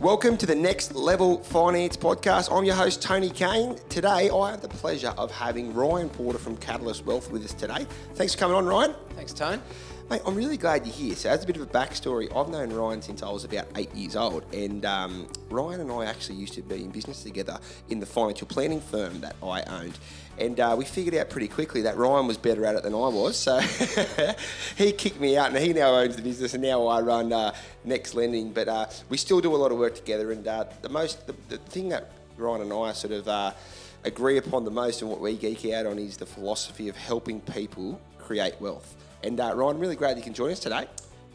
Welcome to the Next Level Finance Podcast. I'm your host, Tony Kane. Today, I have the pleasure of having Ryan Porter from Catalyst Wealth with us today. Thanks for coming on, Ryan. Thanks, Tone. Mate, I'm really glad you're here. So, as a bit of a backstory, I've known Ryan since I was about eight years old, and um, Ryan and I actually used to be in business together in the financial planning firm that I owned. And uh, we figured out pretty quickly that Ryan was better at it than I was, so he kicked me out, and he now owns the business, and now I run uh, Next Lending. But uh, we still do a lot of work together, and uh, the most the, the thing that Ryan and I sort of uh, agree upon the most, and what we geek out on, is the philosophy of helping people create wealth. And uh, Ryan, I'm really glad you can join us today.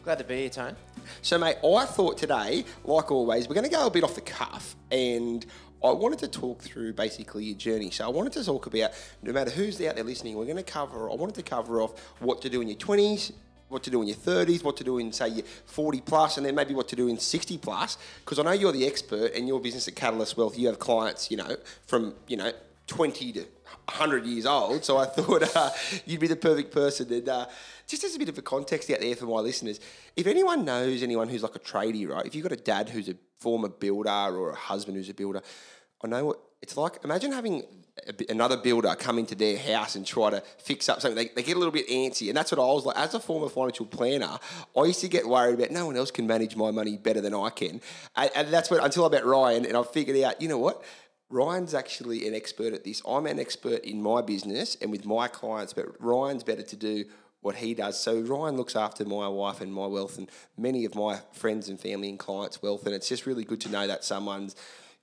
Glad to be here, Tone. So, mate, I thought today, like always, we're going to go a bit off the cuff, and I wanted to talk through basically your journey. So, I wanted to talk about no matter who's out there listening, we're going to cover. I wanted to cover off what to do in your twenties, what to do in your 30s, what to do in, say, your 40 plus, and then maybe what to do in 60 plus. Because I know you're the expert and your business at Catalyst Wealth, you have clients, you know, from, you know, 20 to 100 years old. So I thought uh, you'd be the perfect person. And uh, just as a bit of a context out there for my listeners, if anyone knows anyone who's like a tradie, right? If you've got a dad who's a former builder or a husband who's a builder, I know what it's like. Imagine having a, another builder come into their house and try to fix up something. They, they get a little bit antsy. And that's what I was like. As a former financial planner, I used to get worried about no one else can manage my money better than I can. And, and that's what, until I met Ryan and I figured out, you know what? Ryan's actually an expert at this. I'm an expert in my business and with my clients, but Ryan's better to do what he does. So Ryan looks after my wife and my wealth and many of my friends and family and clients' wealth. And it's just really good to know that someone's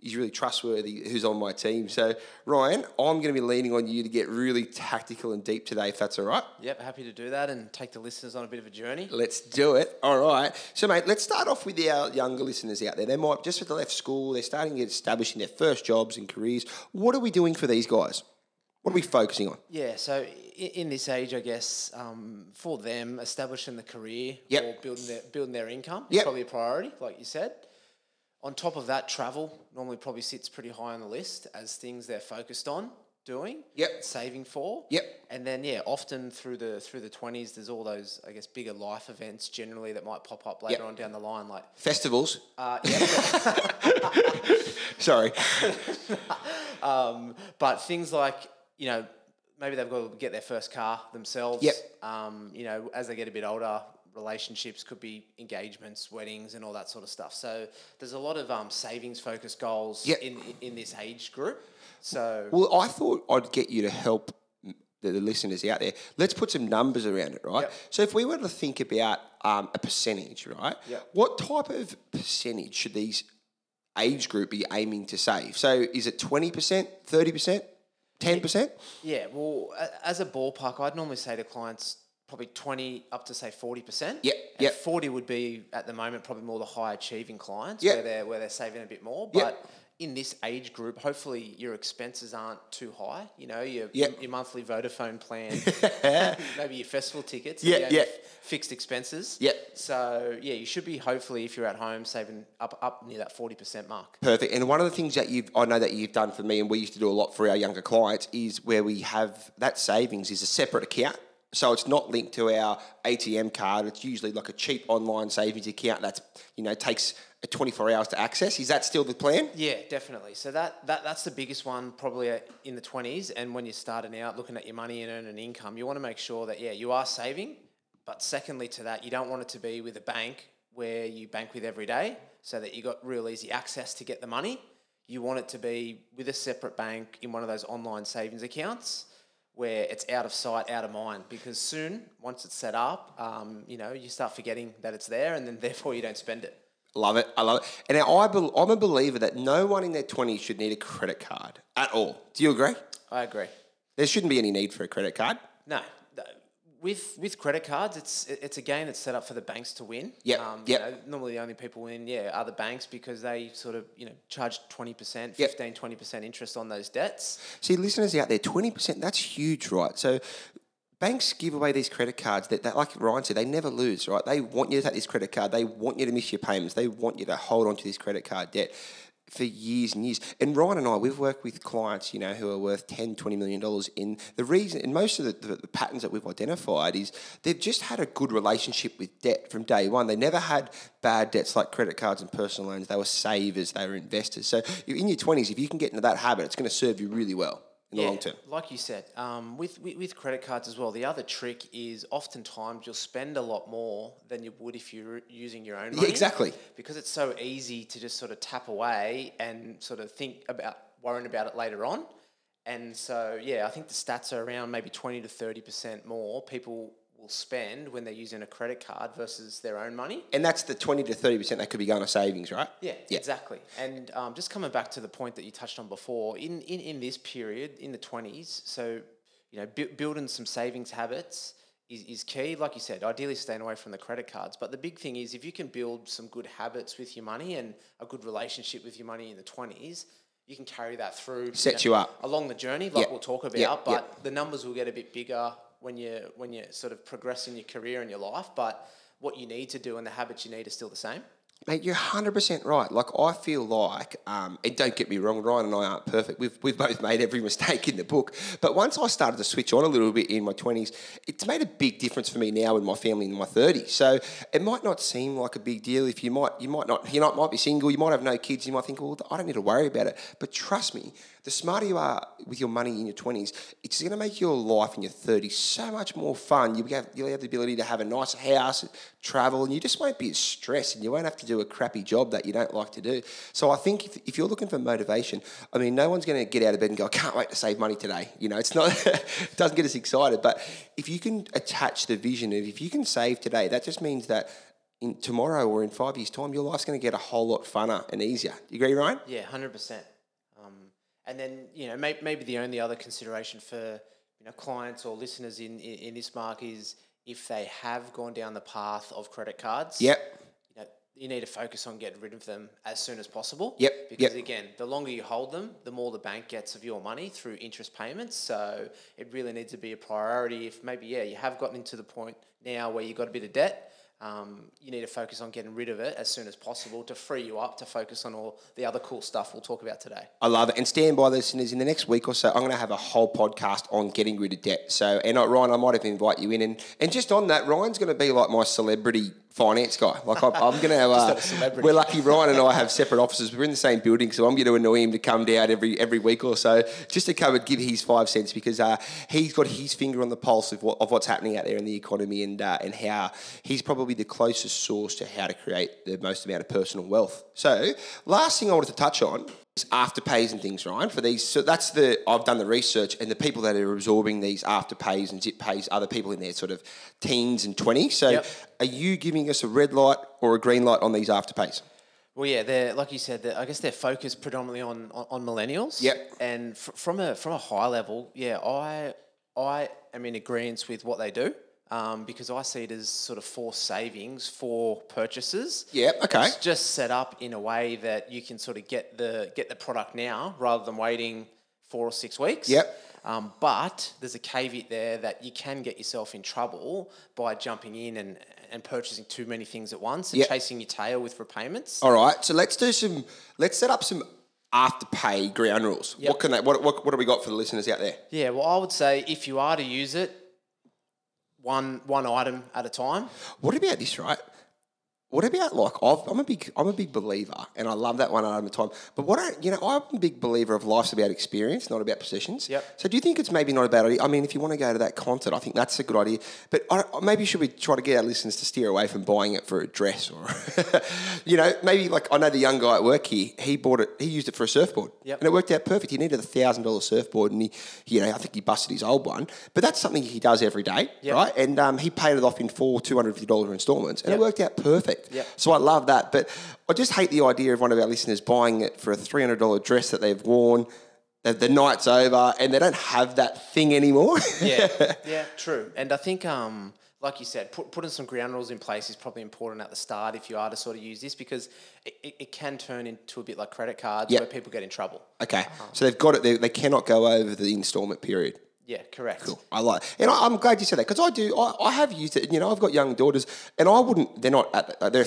is really trustworthy who's on my team. So Ryan, I'm going to be leaning on you to get really tactical and deep today, if that's all right. Yep, happy to do that and take the listeners on a bit of a journey. Let's do it. All right. So, mate, let's start off with our younger listeners out there. They might just have left school. They're starting to get established in their first jobs and careers. What are we doing for these guys? What are we focusing on? Yeah, so in, this age, I guess um, for them, establishing the career Yep. or building their building their income is probably a priority, like you said. On top of that, travel normally probably sits pretty high on the list as things they're focused on doing. Yep. Saving for. Yep. And then yeah, often through the through the twenties, there's all those I guess bigger life events generally that might pop up later Yep. on down the line, like Festivals. uh, yeah, Sorry. Um, but things like, you know, maybe they've got to get their first car themselves. Yep. Um, you know, as they get a bit older, relationships could be engagements, weddings, and all that sort of stuff. So there's a lot of um, savings focused goals Yep. in in this age group. So Well, I thought I'd get you to help the, the listeners out there. Let's put some numbers around it, right? Yep. So, if we were to think about um, a percentage, right? Yep. What type of percentage should these age group be aiming to save? So, is it twenty percent, thirty percent, ten percent? yeah, well, as a ballpark, I'd normally say to clients probably 20 up to say 40%. Yep, And yep. 40 would be at the moment probably more the high achieving clients Yep. where they're where they're saving a bit more. Yep. But in this age group, hopefully your expenses aren't too high. You know, your Yep. your monthly Vodafone plan, maybe your festival tickets, Yeah, yeah. fixed expenses. Yep. So yeah, you should be hopefully if you're at home saving up up near that 40% mark. Perfect. And one of the things that you've, I know that you've done for me, and we used to do a lot for our younger clients, is where we have that savings is a separate account. So it's not linked to our ATM card. It's usually like a cheap online savings account that's you know takes 24 hours to access. Is that still the plan? Yeah, definitely. So that, that that's the biggest one probably uh, in the twenties. And when you're starting out, looking at your money and earning income, you want to make sure that yeah you are saving. But secondly to that, you don't want it to be with a bank where you bank with every day, so that you got real easy access to get the money. You want it to be with a separate bank in one of those online savings accounts where it's out of sight, out of mind. Because soon, once it's set up, um, you know, you start forgetting that it's there, and then therefore you don't spend it. Love it. I love it. And now I I'm a believer that no one in their 20s should need a credit card at all. Do you agree? I agree. There shouldn't be any need for a credit card. No, with with credit cards, it's it's a game that's set up for the banks to win. Yeah, Um, yep. You know, normally the only people win, yeah, are the banks because they sort of you know charge 20%, Yep. 15, 20% interest on those debts. See, listeners out there, 20%, that's huge, right? So banks give away these credit cards that, that, like Ryan said, they never lose, right? They want you to take this credit card. They want you to miss your payments. They want you to hold on to this credit card debt. For years and years. And Ryan and I, we've worked with clients, you know, who are worth 10, 20 million dollars. In the reason, and most of the, the, the, patterns that we've identified is they've just had a good relationship with debt from day one. They never had bad debts like credit cards and personal loans. They were savers, they were investors. So in your 20s, if you can get into that habit, it's going to serve you really well in the long term. Like you said, um, with, with, with credit cards as well, the other trick is oftentimes you'll spend a lot more than you would if you're using your own money. Yeah, exactly. Because it's so easy to just sort of tap away and sort of think about worrying about it later on. And so, yeah, I think the stats are around maybe 20 to 30% more people will spend when they're using a credit card versus their own money. And that's the 20 to 30% that could be going to savings, right? Yeah, yeah. exactly. And um, just coming back to the point that you touched on before, in, in, in this period, in the 20s, so, you know, bu- building some savings habits is, is key. Like you said, ideally staying away from the credit cards. But the big thing is if you can build some good habits with your money and a good relationship with your money in the 20s, you can carry that through. Set you, know, you up. Along the journey, like yep. we'll talk about. Yep. But yep. the numbers will get a bit bigger when you when you sort of progress in your career and your life, but what you need to do and the habits you need are still the same. Mate, you're 100% right. Like, I feel like, um, and don't get me wrong, Ryan and I aren't perfect. We've, we've both made every mistake in the book. But once I started to switch on a little bit in my 20s, it's made a big difference for me now in my family in my 30s. So it might not seem like a big deal if you might, you might not, you know, might be single, you might have no kids, you might think, well, I don't need to worry about it. But trust me, the smarter you are with your money in your 20s, it's going to make your life in your 30s so much more fun. You'll have, you'll have the ability to have a nice house, travel, and you just won't be as stressed and you won't have to do a crappy job that you don't like to do. So I think if, if you're looking for motivation, I mean, no one's going to get out of bed and go, I can't wait to save money today. You know, it's not, it doesn't get us excited. But if you can attach the vision of if you can save today, that just means that in tomorrow or in five years' time, your life's going to get a whole lot funner and easier. You agree, Ryan? Yeah, 100%. And then, you know, may, maybe the only other consideration for, you know, clients or listeners in, in, in this mark is if they have gone down the path of credit cards. Yep. You know, you need to focus on getting rid of them as soon as possible. Yep. Because yep. again, the longer you hold them, the more the bank gets of your money through interest payments. So it really needs to be a priority. If maybe yeah, you have gotten into the point now where you've got a bit of debt, um, you need to focus on getting rid of it as soon as possible to free you up to focus on all the other cool stuff we'll talk about today. I love it. And stand by, listeners. In the next week or so, I'm going to have a whole podcast on getting rid of debt. So, and Ryan, I might have invite you in. And, and just on that, Ryan's going to be like my celebrity finance guy. Like I'm, I'm going to have. Uh, we're lucky. Ryan and I have separate offices. We're in the same building, so I'm going to annoy him to come down every every week or so just to come and give his five cents because uh, he's got his finger on the pulse of, what, of what's happening out there in the economy and uh, and how he's probably the closest source to how to create the most amount of personal wealth. So last thing I wanted to touch on afterpays and things, Ryan, for these. So that's the I've done the research, and the people that are absorbing these afterpays and zip pays are the people in their sort of teens and twenties. So, yep. are you giving us a red light or a green light on these afterpays? Well, yeah, they're like you said. I guess they're focused predominantly on on, on millennials. Yep. And f- from a from a high level, yeah, I I am in agreement with what they do um, because I see it as sort of forced savings for purchases. Yeah, okay. It's just set up in a way that you can sort of get the get the product now rather than waiting four or six weeks. Yep. Um, but there's a caveat there that you can get yourself in trouble by jumping in and, and purchasing too many things at once and yep. chasing your tail with repayments. All right, so let's do some. Let's set up some afterpay ground rules. Yep. What can they? What, what what do we got for the listeners out there? Yeah, well, I would say if you are to use it, one one item at a time. What about this, right? What about like i am a big I'm a big believer, and I love that one at a time. But what I you know I'm a big believer of life's about experience, not about possessions. Yep. So do you think it's maybe not a bad idea? I mean, if you want to go to that concert, I think that's a good idea. But I, maybe should we try to get our listeners to steer away from buying it for a dress or, you know, maybe like I know the young guy at work here, he bought it, he used it for a surfboard, yep. and it worked out perfect. He needed a thousand dollar surfboard, and he, you know, I think he busted his old one. But that's something he does every day, yep. right? And um, he paid it off in four two hundred fifty dollar installments, and it worked out perfect. Yep. So I love that. But I just hate the idea of one of our listeners buying it for a $300 dress that they've worn. The, the night's over and they don't have that thing anymore. yeah, yeah, true. And I think, um, like you said, put, putting some ground rules in place is probably important at the start if you are to sort of use this because it, it, it can turn into a bit like credit cards yep. where people get in trouble. Okay, uh-huh. so they've got it. They, they cannot go over the instalment period. Yeah, correct. Cool. I like, and I, am glad you said that because I do. I, I have used it. You know, I've got young daughters, and I wouldn't. They're not at. They're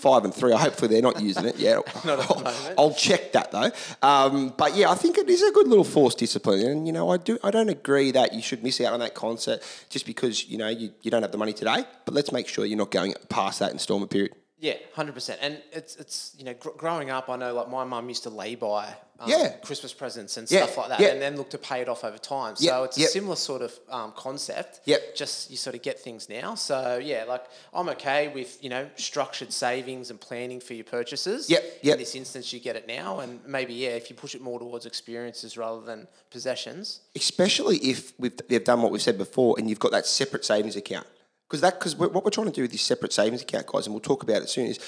five and three. Hopefully they're not using it. Yeah, Not at the I'll. I'll check that though. Um, but yeah, I think it is a good little forced discipline, and you know, I do. I don't agree that you should miss out on that concert just because you know you, you don't have the money today. But let's make sure you're not going past that installment period. Yeah, hundred percent. And it's it's you know gr- growing up, I know like my mum used to lay by um, Yeah. Christmas presents and Yeah, stuff like that, yeah. and then look to pay it off over time. So Yep, it's a similar sort of um, concept. Yep. Just you sort of get things now. So yeah, like I'm okay with you know structured savings and planning for your purchases. Yep, yep. In this instance, you get it now, and maybe yeah, if you push it more towards experiences rather than possessions. especially if we've they've done what we've said before, and you've got that separate savings account. Because that because what we're trying to do with this separate savings account, guys, and we'll talk about it soon, is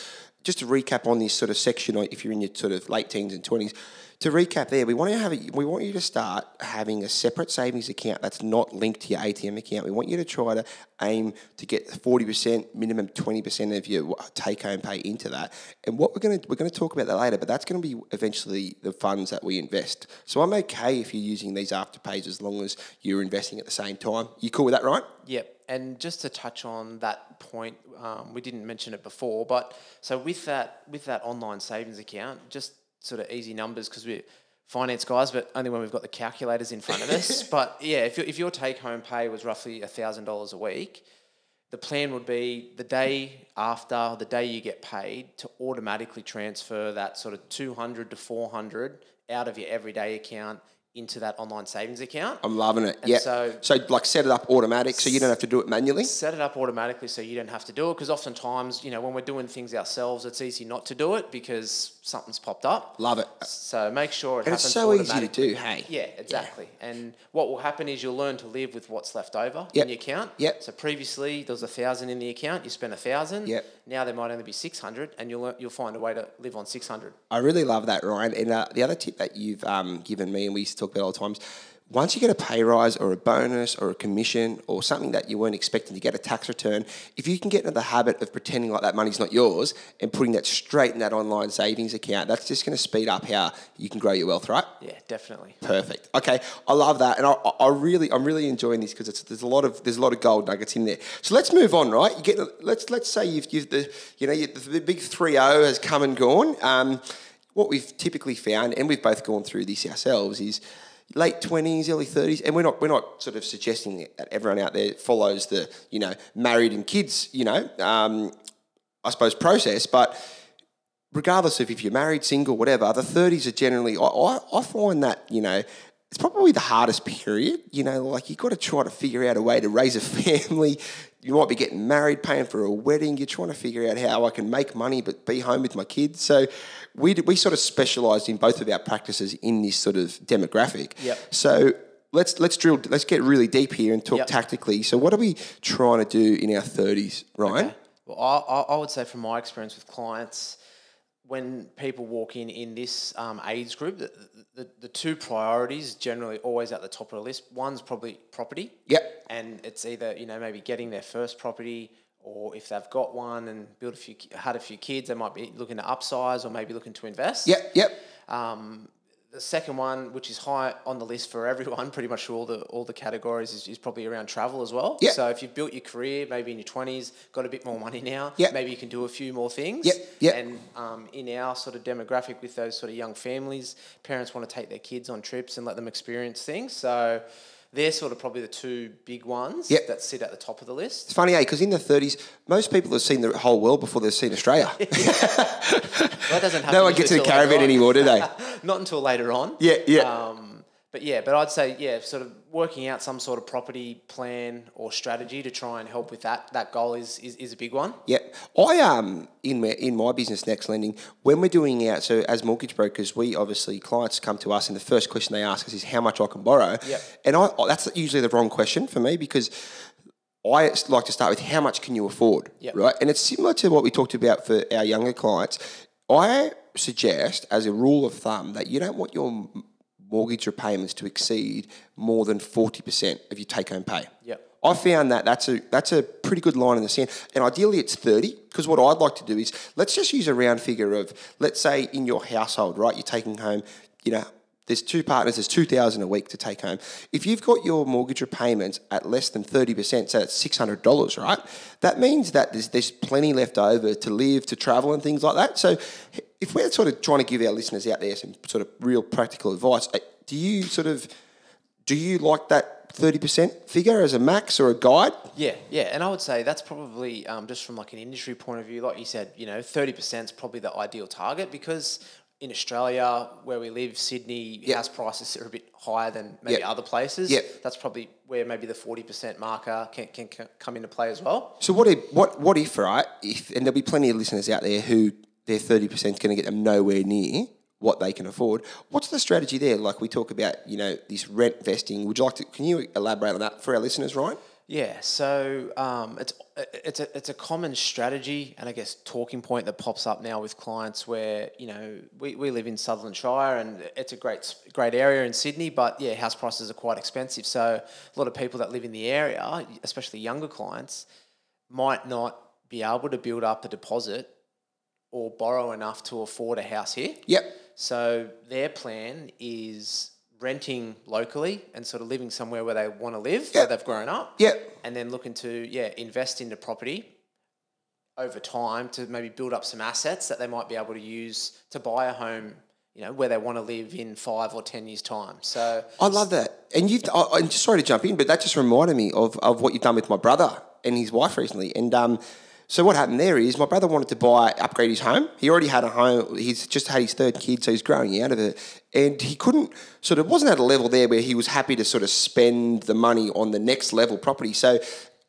just to recap on this sort of section. If you're in your sort of late teens and twenties, to recap there, we want to have a, we want you to start having a separate savings account that's not linked to your ATM account. We want you to try to aim to get forty percent, minimum twenty percent of your uh, take home pay into that. And what we're gonna we're gonna talk about that later, but that's gonna be eventually the funds that we invest. So I'm okay if you're using these after afterpays as long as you're investing at the same time. You cool with that, right? Yep. And just to touch on that point, um, we didn't mention it before, but so with that with that online savings account, just sort of easy numbers because we're finance guys, but only when we've got the calculators in front of us. but yeah, if, your- if your take home pay was roughly thousand dollars a week, the plan would be the day after the day you get paid to automatically transfer that sort of 200 to 400 out of your everyday account into that online savings account. I'm loving it. yeah. so- so like set it up automatic so you don't have to do it manually. set it up automatically so you don't have to do it because oftentimes you know when we're doing things ourselves it's easy not to do it because something's popped up Love it. so make sure it And it's so easy to do, hey? yeah exactly and what will happen is you'll learn to live with what's left over Yep. in your account Yep. so previously there was a thousand in the account you spent a thousand Yep. now there might only be 600 and you'll learn, you'll find a way to live on 600 I really love that, Ryan. And uh, the other tip that you've um, given me, and we used to talk about all the times, once you get a pay rise or a bonus or a commission or something that you weren't expecting to get a tax return, if you can get into the habit of pretending like that money's not yours and putting that straight in that online savings account, that's just going to speed up how you can grow your wealth, right? yeah definitely Perfect. Okay, I love that, and I, I really, I'm really enjoying this because there's a lot of there's a lot of gold nuggets in there. So let's move on, right? You get let's let's say you've, you've the you know you, the big three O has come and gone. Um, what we've typically found, and we've both gone through this ourselves, is late twenties, early thirties, and we're not we're not sort of suggesting that everyone out there follows the you know married and kids you know um, I suppose process, but regardless of if you're married, single, whatever, the 30s are generally, I, I, I find that, you know, it's probably the hardest period. You know, like you've got to try to figure out a way to raise a family. You might be getting married, paying for a wedding. You're trying to figure out how I can make money but be home with my kids. So we, we sort of specialised in both of our practices in this sort of demographic. Yep. So let's let's drill. Let's get really deep here and talk Yep. tactically. So what are we trying to do in our 30s, Ryan? Well, I, I, I would say from my experience with clients, when people walk in in this um, age group, the, the, the two priorities generally always at the top of the list. One's probably property. Yep. And it's either you know maybe getting their first property, or if they've got one and built a few, had a few kids, they might be looking to upsize or maybe looking to invest. Yep. Yep. Um, the second one, which is high on the list for everyone, pretty much all the all the categories, is, is probably around travel as well. Yep. So if you've built your career, maybe in your twenties, got a bit more money now, Yep. maybe you can do a few more things. Yep, yep. And um, in our sort of demographic with those sort of young families, parents want to take their kids on trips and let them experience things. So they're sort of probably the two big ones Yep. that sit at the top of the list. It's funny, eh? Because in the 30s, most people have seen the whole world before they've seen Australia. That doesn't happen no one gets in a usually till later caravan anymore, do they? Not until later on. Yeah, yeah. Um, but yeah, but I'd say yeah, sort of working out some sort of property plan or strategy to try and help with that that goal is is, is a big one. Yeah, I um in my in my business next lending when we're doing out so as mortgage brokers we obviously clients come to us and the first question they ask us is how much I can borrow. Yep. And I that's usually the wrong question for me because I like to start with how much can you afford, Yep. right? And it's similar to what we talked about for our younger clients. I suggest, as a rule of thumb, that you don't want your mortgage repayments to exceed more than forty percent of your take-home pay. Yep. I found that that's a that's a pretty good line in the sand, and ideally it's thirty. Because what I'd like to do is let's just use a round figure of let's say in your household, right? You're taking home, you know, there's two partners, there's 2000 a week to take home. If you've got your mortgage repayments at less than 30%, so that's $600, right? That means that there's, there's plenty left over to live, to travel, and things like that. So if we're sort of trying to give our listeners out there some sort of real practical advice, uh, do you sort of, do you like that 30% figure as a max or a guide? Yeah, yeah, and I would say that's probably um, just from like an industry point of view, like you said, you know, thirty percent is probably the ideal target because in Australia, where we live, Sydney, Yep. house prices are a bit higher than maybe Yep. other places. Yep. That's probably where maybe the forty percent marker can, can, can come into play as well. So what if what what if right? If and there'll be plenty of listeners out there who their thirty percent is going to get them nowhere near what they can afford. What's the strategy there? Like we talk about, you know, this rent vesting. Would you like to? Can you elaborate on that for our listeners, Ryan? Yeah, so um, it's it's a it's a common strategy and I guess talking point that pops up now with clients where you know we, we live in Sutherland Shire and it's a great great area in Sydney, but yeah, house prices are quite expensive. So a lot of people that live in the area, especially younger clients, might not be able to build up a deposit or borrow enough to afford a house here. Yep. So their plan is renting locally and sort of living somewhere where they want to live, Yeah. where they've grown up. Yep. And then looking to, yeah, invest into property over time to maybe build up some assets that they might be able to use to buy a home, you know, where they want to live in five or 10 years' time. So I love that. And you've, I, I'm just sorry to jump in, but that just reminded me of, of what you've done with my brother and his wife recently. And um, so what happened there is my brother wanted to buy, upgrade his home. He already had a home. He's just had his third kid, so he's growing out of it. And he couldn't sort of, wasn't at a level there where he was happy to sort of spend the money on the next level property. So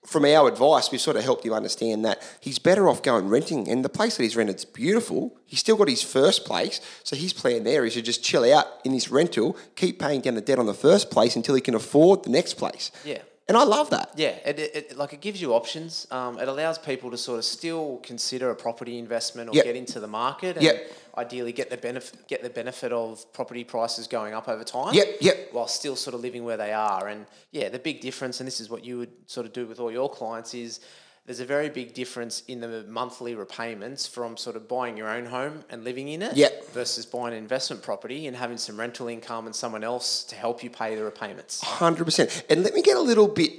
from our advice, we've sort of helped him understand that he's better off going renting. And the place that he's rented is beautiful. He's still got his first place. So his plan there is to just chill out in this rental, keep paying down the debt on the first place until he can afford the next place. Yeah. And I love that. Yeah, it, it, it like it gives you options. Um, it allows people to sort of still consider a property investment or Yep. get into the market and Yep. ideally get the benefit get the benefit of property prices going up over time. Yep, yep. While still sort of living where they are. And yeah, the big difference, and this is what you would sort of do with all your clients, is there's a very big difference in the monthly repayments from sort of buying your own home and living in it Yep. versus buying an investment property and having some rental income and someone else to help you pay the repayments. Hundred percent. And let me get a little bit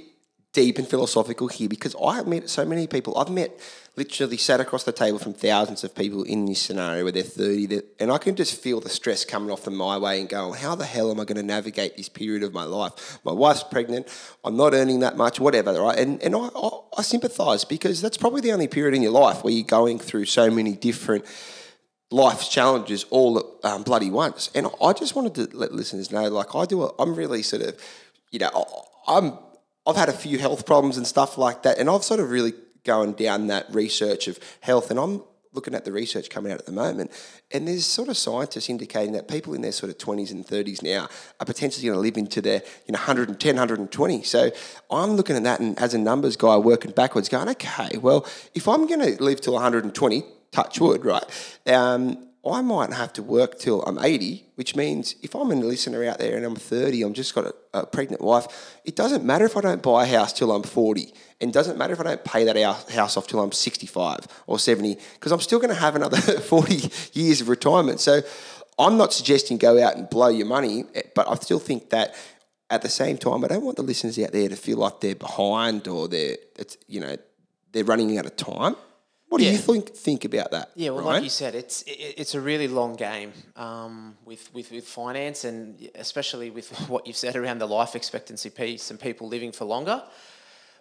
deep and philosophical here because I have met so many people. I've met literally sat across the table from thousands of people in this scenario where they're thirty, that, and I can just feel the stress coming off them my way and go, how the hell am I going to navigate this period of my life? My wife's pregnant. I'm not earning that much. Whatever, right? And and I I, I sympathise because that's probably the only period in your life where you're going through so many different life's challenges all at um, bloody once. And I just wanted to let listeners know, like I do, I'm really sort of, you know, I'm, I've had a few health problems and stuff like that, and I've sort of really going down that research of health, and I'm looking at the research coming out at the moment, and there's sort of scientists indicating that people in their sort of 20s and 30s now are potentially going to live into their you know 110, 120. So I'm looking at that, and as a numbers guy working backwards, going, okay, well, if I'm going to live till 120, touch wood, right? Um, I might have to work till I'm 80, which means if I'm a listener out there and I'm 30, I'm just got a, a pregnant wife, it doesn't matter if I don't buy a house till I'm 40. And doesn't matter if I don't pay that house off till I'm 65 or 70, because I'm still going to have another 40 years of retirement. So I'm not suggesting go out and blow your money, eh, but I still think that at the same time, I don't want the listeners out there to feel like they're behind or they're, you know, they're running out of time. What do Yeah. you think think about that? Yeah, well, Ryan? like you said, it's it, it's a really long game um, with, with with finance, and especially with what you've said around the life expectancy piece and people living for longer.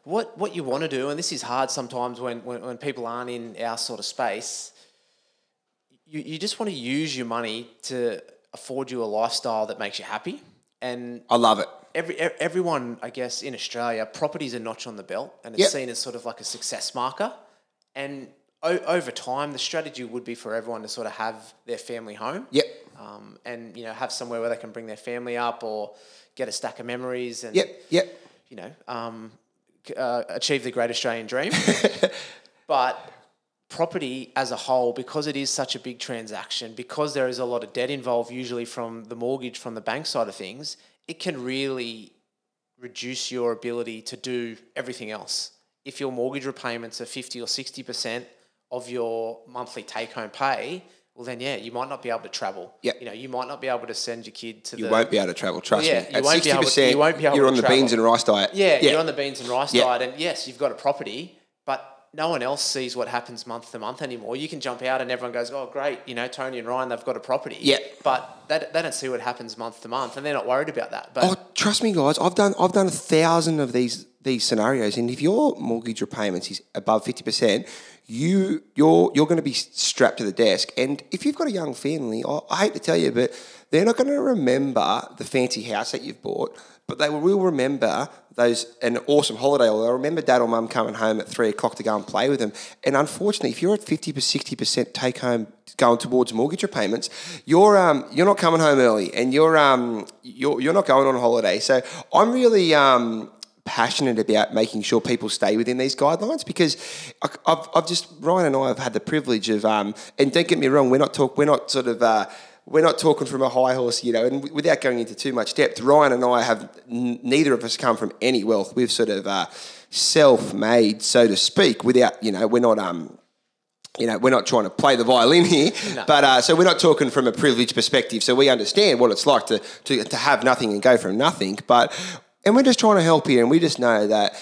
What what you want to do, and this is hard sometimes when, when, when people aren't in our sort of space. You, you just want to use your money to afford you a lifestyle that makes you happy, and I love it. every everyone, I guess, in Australia, property's a notch on the belt, and it's Yep. seen as sort of like a success marker. And o- over time, the strategy would be for everyone to sort of have their family home, Yep. um, and you know have somewhere where they can bring their family up or get a stack of memories, and Yep. Yep. you know um, uh, achieve the great Australian dream. but property as a whole, because it is such a big transaction, because there is a lot of debt involved, usually from the mortgage, from the bank side of things, it can really reduce your ability to do everything else. If your mortgage repayments are 50 or 60% of your monthly take home pay, well then yeah, you might not be able to travel. Yep. You know, you might not be able to send your kid to the You the won't be able to travel. Trust yeah, me. you At won't be able to- 60%, you won't be able you're on the travel. beans and rice diet. Yeah, you're on the beans and rice Yeah. diet, and yes, you've got a property, but no one else sees what happens month to month anymore. You can jump out and everyone goes, "Oh, great!" You know, Tony and Ryan, they've got a property. Yeah. but they, they don't see what happens month to month, and they're not worried about that. But Oh, trust me, guys. I've done I've done a thousand of these these scenarios, and if your mortgage repayments is above fifty percent, you you're you're going to be strapped to the desk. And if you've got a young family, I, I hate to tell you, but they're not going to remember the fancy house that you've bought, but they will remember those an awesome holiday, or they'll remember dad or mum coming home at three o'clock to go and play with them. And unfortunately, if you're at fifty to sixty percent take home going towards mortgage repayments, you're um you're not coming home early, and you're um you're you're not going on holiday. So I'm really um passionate about making sure people stay within these guidelines because I- I've, I've just Ryan and I have had the privilege of um and don't get me wrong we're not talk we're not sort of uh, we're not talking from a high horse you know and w- without going into too much depth Ryan and I have n- neither of us come from any wealth we've sort of uh, self-made so to speak without you know we're not um you know, we're not trying to play the violin here, but uh, so we're not talking from a privileged perspective. So we understand what it's like to, to to have nothing and go from nothing. But and we're just trying to help here, and we just know that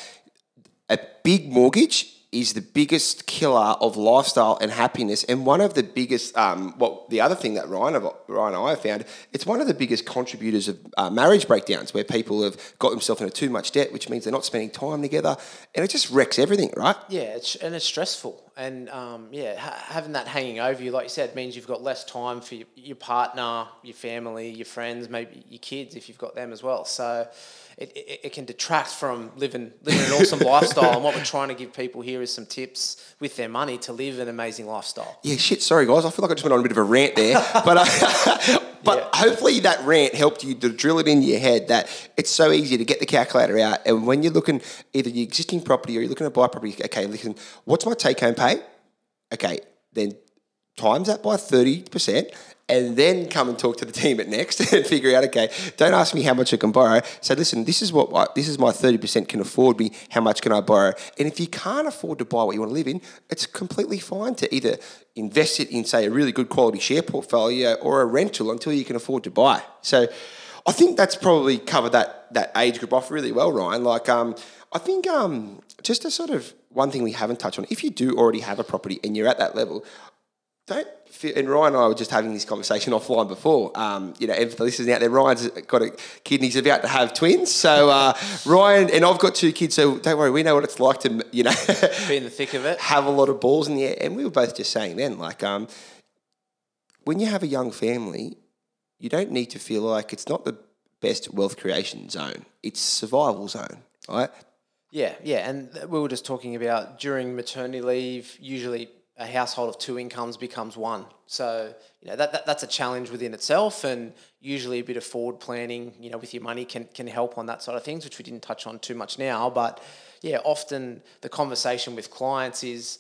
a big mortgage is the biggest killer of lifestyle and happiness, and one of the biggest. Um, well, the other thing that Ryan, Ryan and I found, it's one of the biggest contributors of uh, marriage breakdowns, where people have got themselves into too much debt, which means they're not spending time together, and it just wrecks everything, right? Yeah, it's, and it's stressful, and um, yeah, ha- having that hanging over you, like you said, means you've got less time for your, your partner, your family, your friends, maybe your kids if you've got them as well. So it, it, it can detract from living living an awesome lifestyle. And what we're trying to give people here is some tips with their money to live an amazing lifestyle. Yeah, shit. Sorry, guys. I feel like I just went on a bit of a rant there, but uh, but Yeah. hopefully that rant helped you to drill it in your head that it's so easy to get the calculator out, and when you're looking either your existing property or you're looking to buy property, okay, listen, what's my take home pay? Okay, then times that by thirty percent. And then come and talk to the team at Next and figure out. Okay, don't ask me how much I can borrow. So listen, this is what I, this is my thirty percent can afford me. How much can I borrow? And if you can't afford to buy what you want to live in, it's completely fine to either invest it in, say, a really good quality share portfolio or a rental until you can afford to buy. So, I think that's probably covered that that age group off really well, Ryan. Like, um, I think um, just a sort of one thing we haven't touched on. If you do already have a property and you're at that level, don't feel, and Ryan and I were just having this conversation offline before. Um, you know, and for the listeners out there, Ryan's got a kid and he's about to have twins. So uh, Ryan and I've got two kids, so don't worry, we know what it's like to you know Be in the thick of it. have a lot of balls in the air. And we were both just saying then, like, um, when you have a young family, you don't need to feel like it's not the best wealth creation zone; it's survival zone, right? Yeah, yeah, and we were just talking about during maternity leave. Usually, a household of two incomes becomes one. So you know that, that that's a challenge within itself, and usually a bit of forward planning, you know, with your money can can help on that side of things, which we didn't touch on too much now. But yeah, often the conversation with clients is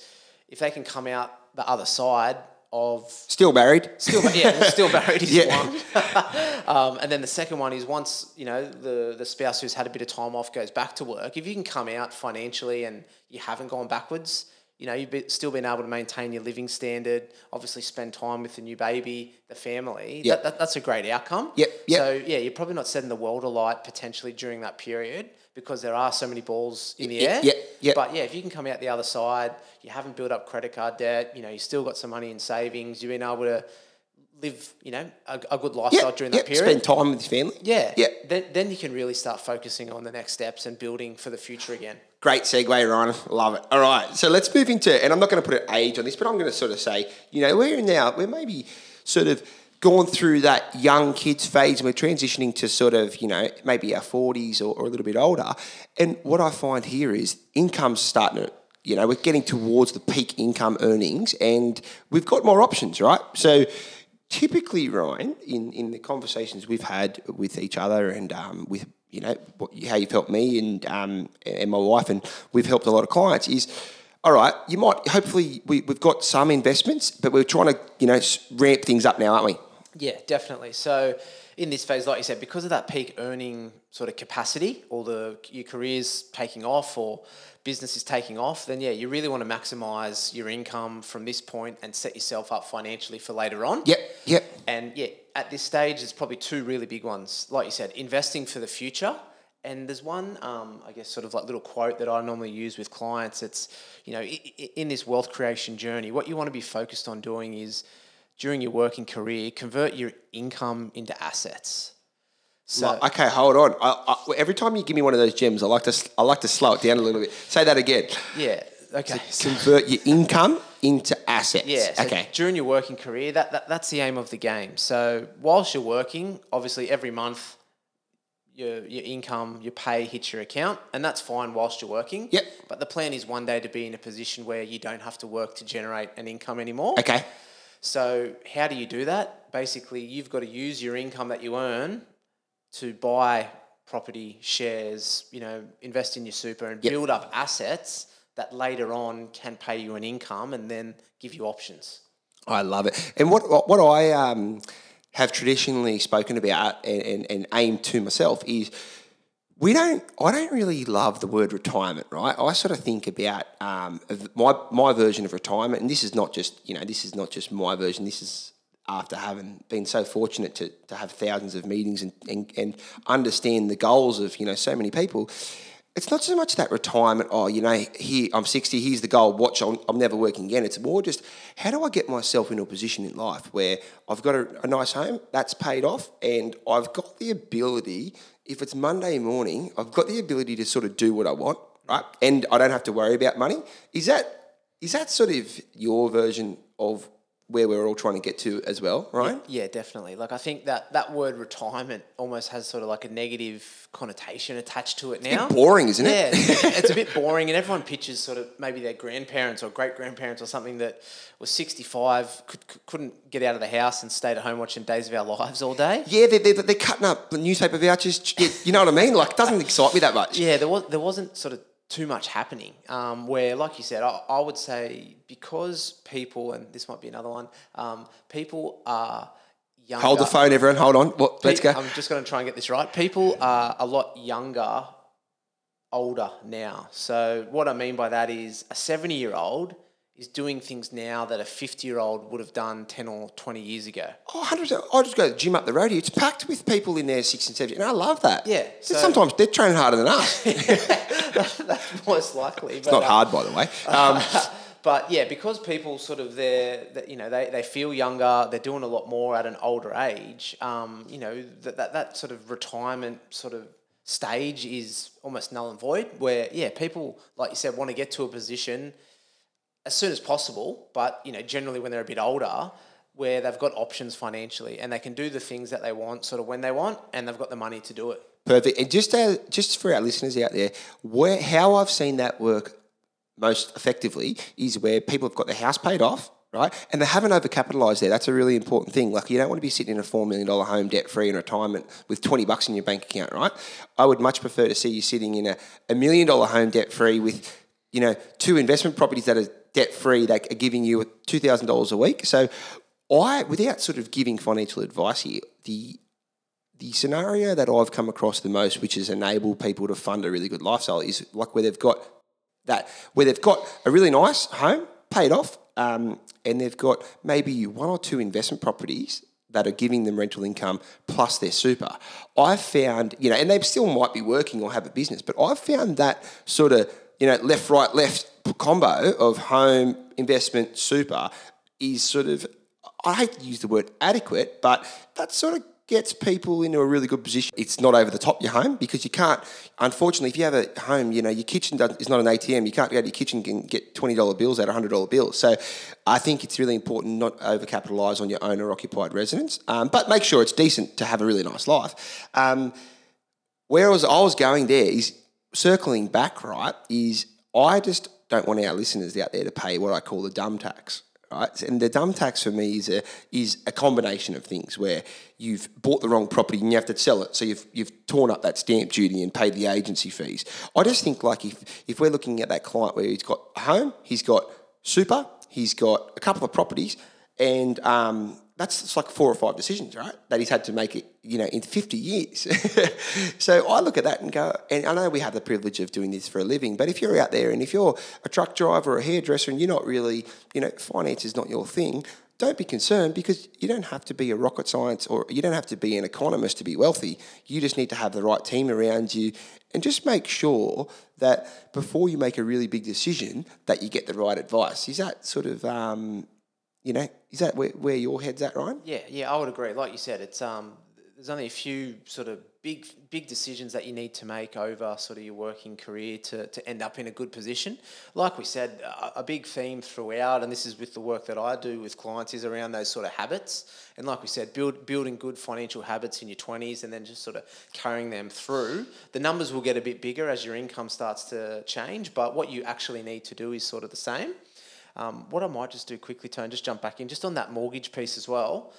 if they can come out the other side of Still married. still yeah still married is Yeah. one um, and then the second one is once you know the the spouse who's had a bit of time off goes back to work if you can come out financially and you haven't gone backwards you know you've be, still been able to maintain your living standard obviously spend time with the new baby the family Yep. that, that, that's a great outcome Yep, yep. so yeah you're probably not setting the world alight potentially during that period because there are so many balls in the Yep, air yep, yep. but yeah, if you can come out the other side, you haven't built up credit card debt, you know, you still got some money in savings, you've been able to live, you know, a, a good lifestyle Yeah, during that period. Spend time with your family. yeah, yeah. Then, then you can really start focusing on the next steps and building for the future again. Great segue, Ryan. Love it. All right, so let's move into, and I'm not going to put an age on this, but I'm going to sort of say, you know, we're now, we're maybe sort of gone through that young kids phase and we're transitioning to sort of, you know, maybe our 40s or, or a little bit older. And what I find here is income's starting to, you know, we're getting towards the peak income earnings and we've got more options, right? So typically, Ryan, in, in the conversations we've had with each other and um, with you know how you've helped me and um, and my wife, and we've helped a lot of clients. Is all right. You might hopefully we, we've got some investments, but we're trying to you know ramp things up now, aren't we? Yeah, definitely. So in this phase, like you said, because of that peak earning sort of capacity, or the your career's taking off, or business is taking off, then yeah, you really want to maximize your income from this point and set yourself up financially for later on. Yep, yep. And yeah, at this stage, there's probably two really big ones. Like you said, investing for the future. And there's one, um, I guess, sort of like little quote that I normally use with clients. It's, you know, in this wealth creation journey, what you want to be focused on doing is during your working career, convert your income into assets. So okay, hold on. I, I, every time you give me one of those gems, I like to I like to slow it down a little bit. Say that again. Yeah. Okay. So convert your income into assets. Yeah. So okay. During your working career, that, that that's the aim of the game. So whilst you're working, obviously every month your your income, your pay hits your account, and that's fine whilst you're working. Yep. But the plan is one day to be in a position where you don't have to work to generate an income anymore. Okay. So how do you do that? Basically, you've got to use your income that you earn to buy property, shares, you know, invest in your super and yep. build up assets that later on can pay you an income and then give you options. I love it. And what what I um, have traditionally spoken about and, and, and aim to myself is we don't I don't really love the word retirement, right? I sort of think about um, my my version of retirement, and this is not just you know this is not just my version. This is after having been so fortunate to, to have thousands of meetings and, and, and understand the goals of you know so many people it's not so much that retirement, oh, you know, here I'm 60, here's the goal, watch, I'm, I'm, never working again. It's more just how do I get myself into a position in life where I've got a, a, nice home, that's paid off, and I've got the ability, if it's Monday morning, I've got the ability to sort of do what I want, right? And I don't have to worry about money. Is that is that sort of your version of where we're all trying to get to as well, right? Yeah, yeah, definitely. Like I think that that word retirement almost has sort of like a negative connotation attached to it now. boring, isn't it? Yeah, it's a bit boring, and everyone pictures sort of maybe their grandparents or great grandparents or something that was sixty five could, couldn't get out of the house and stayed at home watching Days of Our Lives all day. Yeah, they're, they're, they're cutting up newspaper vouchers. You know what I mean? Like, it doesn't excite me that much. Yeah, there was there wasn't sort of too much happening. Um, where, like you said, I, I, would say because people, and this might be another one, um, people are younger. Hold the phone, everyone. Hold on. What, let's go. I'm just going to try and get this right. People are a lot younger, older now. So, what I mean by that is a 70 year old is doing things now that a 50 year old would have done 10 or 20 years ago. Oh, 100%. I just go to the gym up the road here. It's packed with people in their 60 and 70. And I love that. Yeah. So Sometimes they're training harder than us. that's most likely. It's not hard, by the way. Um, but yeah, because people sort of they're, you know they, they feel younger, they're doing a lot more at an older age. Um, you know that, that that sort of retirement sort of stage is almost null and void. Where yeah, people like you said want to get to a position as soon as possible, but you know, generally when they're a bit older, where they've got options financially and they can do the things that they want sort of when they want and they've got the money to do it. Perfect. And just uh, just for our listeners out there, where how I've seen that work most effectively is where people have got their house paid off, right? And they haven't overcapitalized there. That's a really important thing. Like you don't want to be sitting in a four million dollar home debt free in retirement with twenty bucks in your bank account, right? I would much prefer to see you sitting in a, a million dollar home debt free with, you know, two investment properties that are debt free, they are giving you two thousand dollars a week. So, I, without sort of giving financial advice here, the the scenario that I've come across the most, which has enabled people to fund a really good lifestyle, is like where they've got that where they've got a really nice home paid off, um, and they've got maybe one or two investment properties that are giving them rental income plus their super. I've found, you know, and they still might be working or have a business, but I've found that sort of, you know, left, right, left combo of home, investment, super is sort of, I hate to use the word adequate, but that sort of gets people into a really good position. It's not over the top your home because you can't, unfortunately, if you have a home, you know, your kitchen is not an ATM. You can't go to your kitchen and get $20 bills out of $100 bills. So I think it's really important not overcapitalise on your owner occupied residence, um, but make sure it's decent to have a really nice life. Um, where I was, I was going there is circling back, right, is I just don't want our listeners out there to pay what I call the dumb tax. Right? And the dumb tax for me is a is a combination of things where you've bought the wrong property and you have to sell it, so you've you've torn up that stamp duty and paid the agency fees. I just think like if if we're looking at that client where he's got a home, he's got super, he's got a couple of properties, and um, that's like four or five decisions, right? That he's had to make it, you know, in 50 years. so I look at that and go, and I know we have the privilege of doing this for a living, but if you're out there and if you're a truck driver or a hairdresser and you're not really, you know, finance is not your thing, don't be concerned because you don't have to be a rocket science or you don't have to be an economist to be wealthy. You just need to have the right team around you and just make sure that before you make a really big decision that you get the right advice. Is that sort of um, you know, is that where, where your head's at, Ryan? Yeah, yeah, I would agree. Like you said, it's um, there's only a few sort of big big decisions that you need to make over sort of your working career to, to end up in a good position. Like we said, a, a big theme throughout, and this is with the work that I do with clients, is around those sort of habits. And like we said, build building good financial habits in your twenties, and then just sort of carrying them through. The numbers will get a bit bigger as your income starts to change, but what you actually need to do is sort of the same. Um, what I might just do quickly, Tone, just jump back in, just on that mortgage piece as well.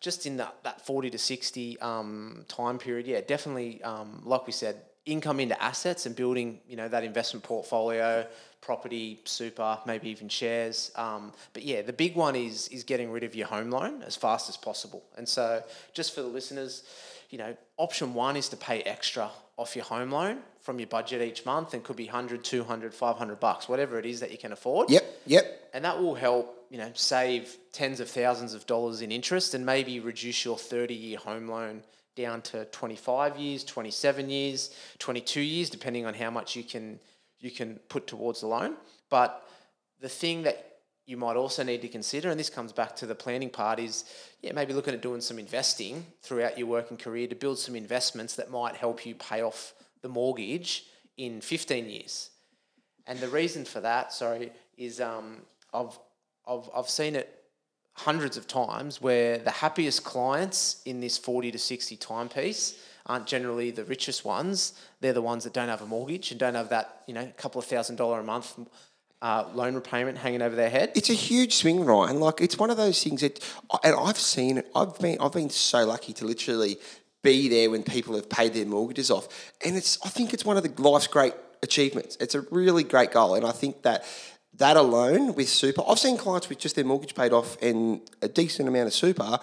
Just in that, that 40 to 60 um, time period, yeah, definitely, um, like we said, income into assets and building, you know, that investment portfolio, property, super, maybe even shares. Um, but yeah, the big one is is getting rid of your home loan as fast as possible. And so, just for the listeners, you know, option one is to pay extra off your home loan from your budget each month and could be 100 200 500 bucks whatever it is that you can afford Yep, yep. and that will help you know save tens of thousands of dollars in interest and maybe reduce your 30 year home loan down to 25 years 27 years 22 years depending on how much you can you can put towards the loan but the thing that you might also need to consider, and this comes back to the planning part, is yeah, maybe looking at doing some investing throughout your working career to build some investments that might help you pay off the mortgage in 15 years. And the reason for that, sorry, is um, I've, I've, I've seen it hundreds of times where the happiest clients in this 40 to 60 timepiece aren't generally the richest ones. They're the ones that don't have a mortgage and don't have that, you know, couple of thousand dollar a month uh, loan repayment hanging over their head. It's a huge swing, Ryan. Like it's one of those things that, and I've seen it. I've been, I've been so lucky to literally be there when people have paid their mortgages off, and it's. I think it's one of the life's great achievements. It's a really great goal, and I think that that alone with super, I've seen clients with just their mortgage paid off and a decent amount of super.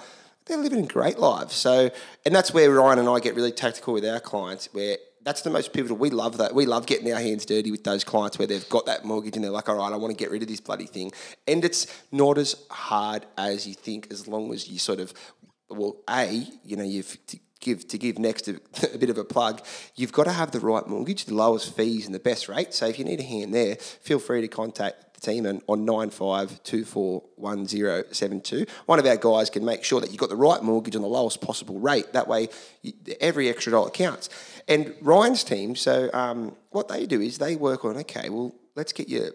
They're living great lives. So, and that's where Ryan and I get really tactical with our clients, where that's the most pivotal. We love that. We love getting our hands dirty with those clients where they've got that mortgage and they're like, all right, I want to get rid of this bloody thing. And it's not as hard as you think, as long as you sort of, well, A, you know, you've to give to give next a, a bit of a plug, you've got to have the right mortgage, the lowest fees and the best rate. So if you need a hand there, feel free to contact team on, on 95241072. One of our guys can make sure that you've got the right mortgage on the lowest possible rate. That way, you, every extra dollar counts. And Ryan's team, so um, what they do is they work on, okay, well, let's get you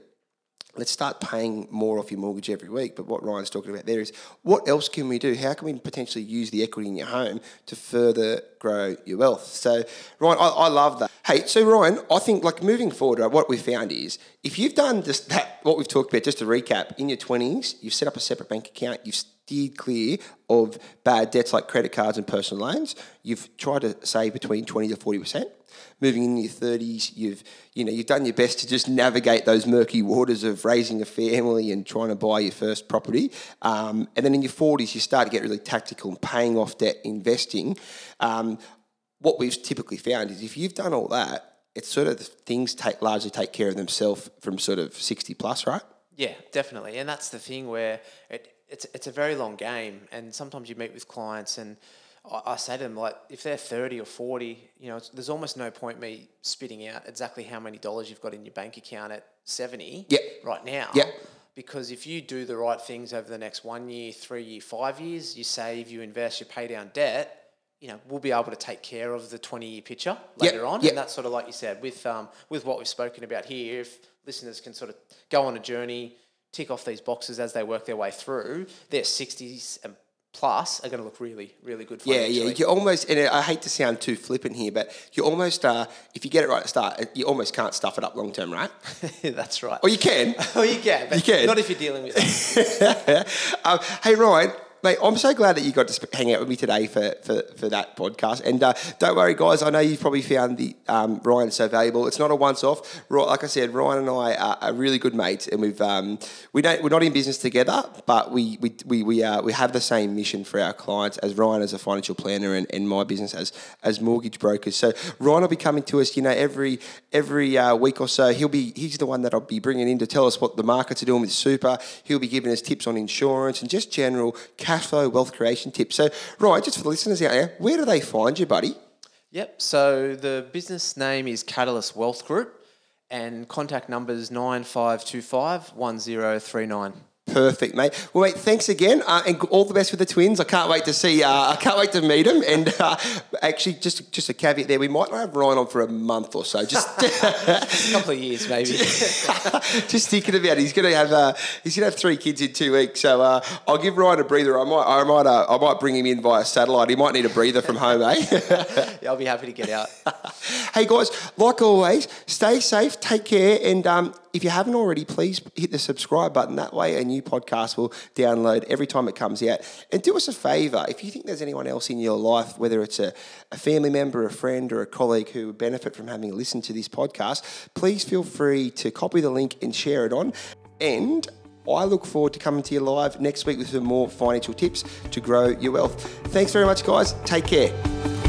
let's start paying more off your mortgage every week. But what Ryan's talking about there is what else can we do? How can we potentially use the equity in your home to further grow your wealth? So, Ryan, I, I love that. Hey, so Ryan, I think like moving forward, right, what we found is if you've done just that, what we've talked about, just to recap, in your 20s, you've set up a separate bank account, you've steered clear of bad debts like credit cards and personal loans, you've tried to save between 20 to 40% moving in your thirties, you've you know you've done your best to just navigate those murky waters of raising a family and trying to buy your first property. Um, and then in your forties, you start to get really tactical and paying off debt, investing. Um, what we've typically found is if you've done all that, it's sort of things take largely take care of themselves from sort of sixty plus, right? Yeah, definitely. And that's the thing where it, it's it's a very long game, and sometimes you meet with clients and I, say to them like if they're 30 or 40 you know there's almost no point me spitting out exactly how many dollars you've got in your bank account at 70 yep. right now yep. because if you do the right things over the next one year three year five years you save you invest you pay down debt you know we'll be able to take care of the 20 year picture later yep. on yep. and that's sort of like you said with um, with what we've spoken about here if listeners can sort of go on a journey tick off these boxes as they work their way through their 60s and plus are going to look really, really good. For you. Yeah, yeah. You almost, and I hate to sound too flippant here, but you almost, uh, if you get it right at the start, you almost can't stuff it up long term, right? That's right. Or you can. or you can. you can. Not if you're dealing with. um, hey Ryan, mate, I'm so glad that you got to hang out with me today for, for, for that podcast. And uh, don't worry, guys. I know you've probably found the um, Ryan so valuable. It's not a once-off. Like I said, Ryan and I are, are really good mates, and we've um, we don't we're not in business together, but we we we we, uh, we have the same mission for our clients as Ryan as a financial planner and, and my business as as mortgage brokers. So Ryan will be coming to us, you know, every every uh, week or so. He'll be he's the one that I'll be bringing in to tell us what the markets are doing with super. He'll be giving us tips on insurance and just general cash flow, wealth creation tips. So, right, just for the listeners out there, where do they find you, buddy? Yep. So the business name is Catalyst Wealth Group, and contact numbers nine five two five one zero three nine. Perfect, mate. Well, mate, thanks again, uh, and all the best with the twins. I can't wait to see. Uh, I can't wait to meet them. And uh, actually, just just a caveat there, we might not have Ryan on for a month or so. Just a couple of years, maybe. just thinking about it, he's going to have uh, he's going to have three kids in two weeks. So uh, I'll give Ryan a breather. I might I might uh, I might bring him in via satellite. He might need a breather from home, eh? yeah, I'll be happy to get out. hey guys, like always, stay safe, take care, and um, if you haven't already, please hit the subscribe button. That way, a new podcast will download every time it comes out. And do us a favor if you think there's anyone else in your life, whether it's a, a family member, a friend, or a colleague who would benefit from having listened to this podcast, please feel free to copy the link and share it on. And I look forward to coming to you live next week with some more financial tips to grow your wealth. Thanks very much, guys. Take care.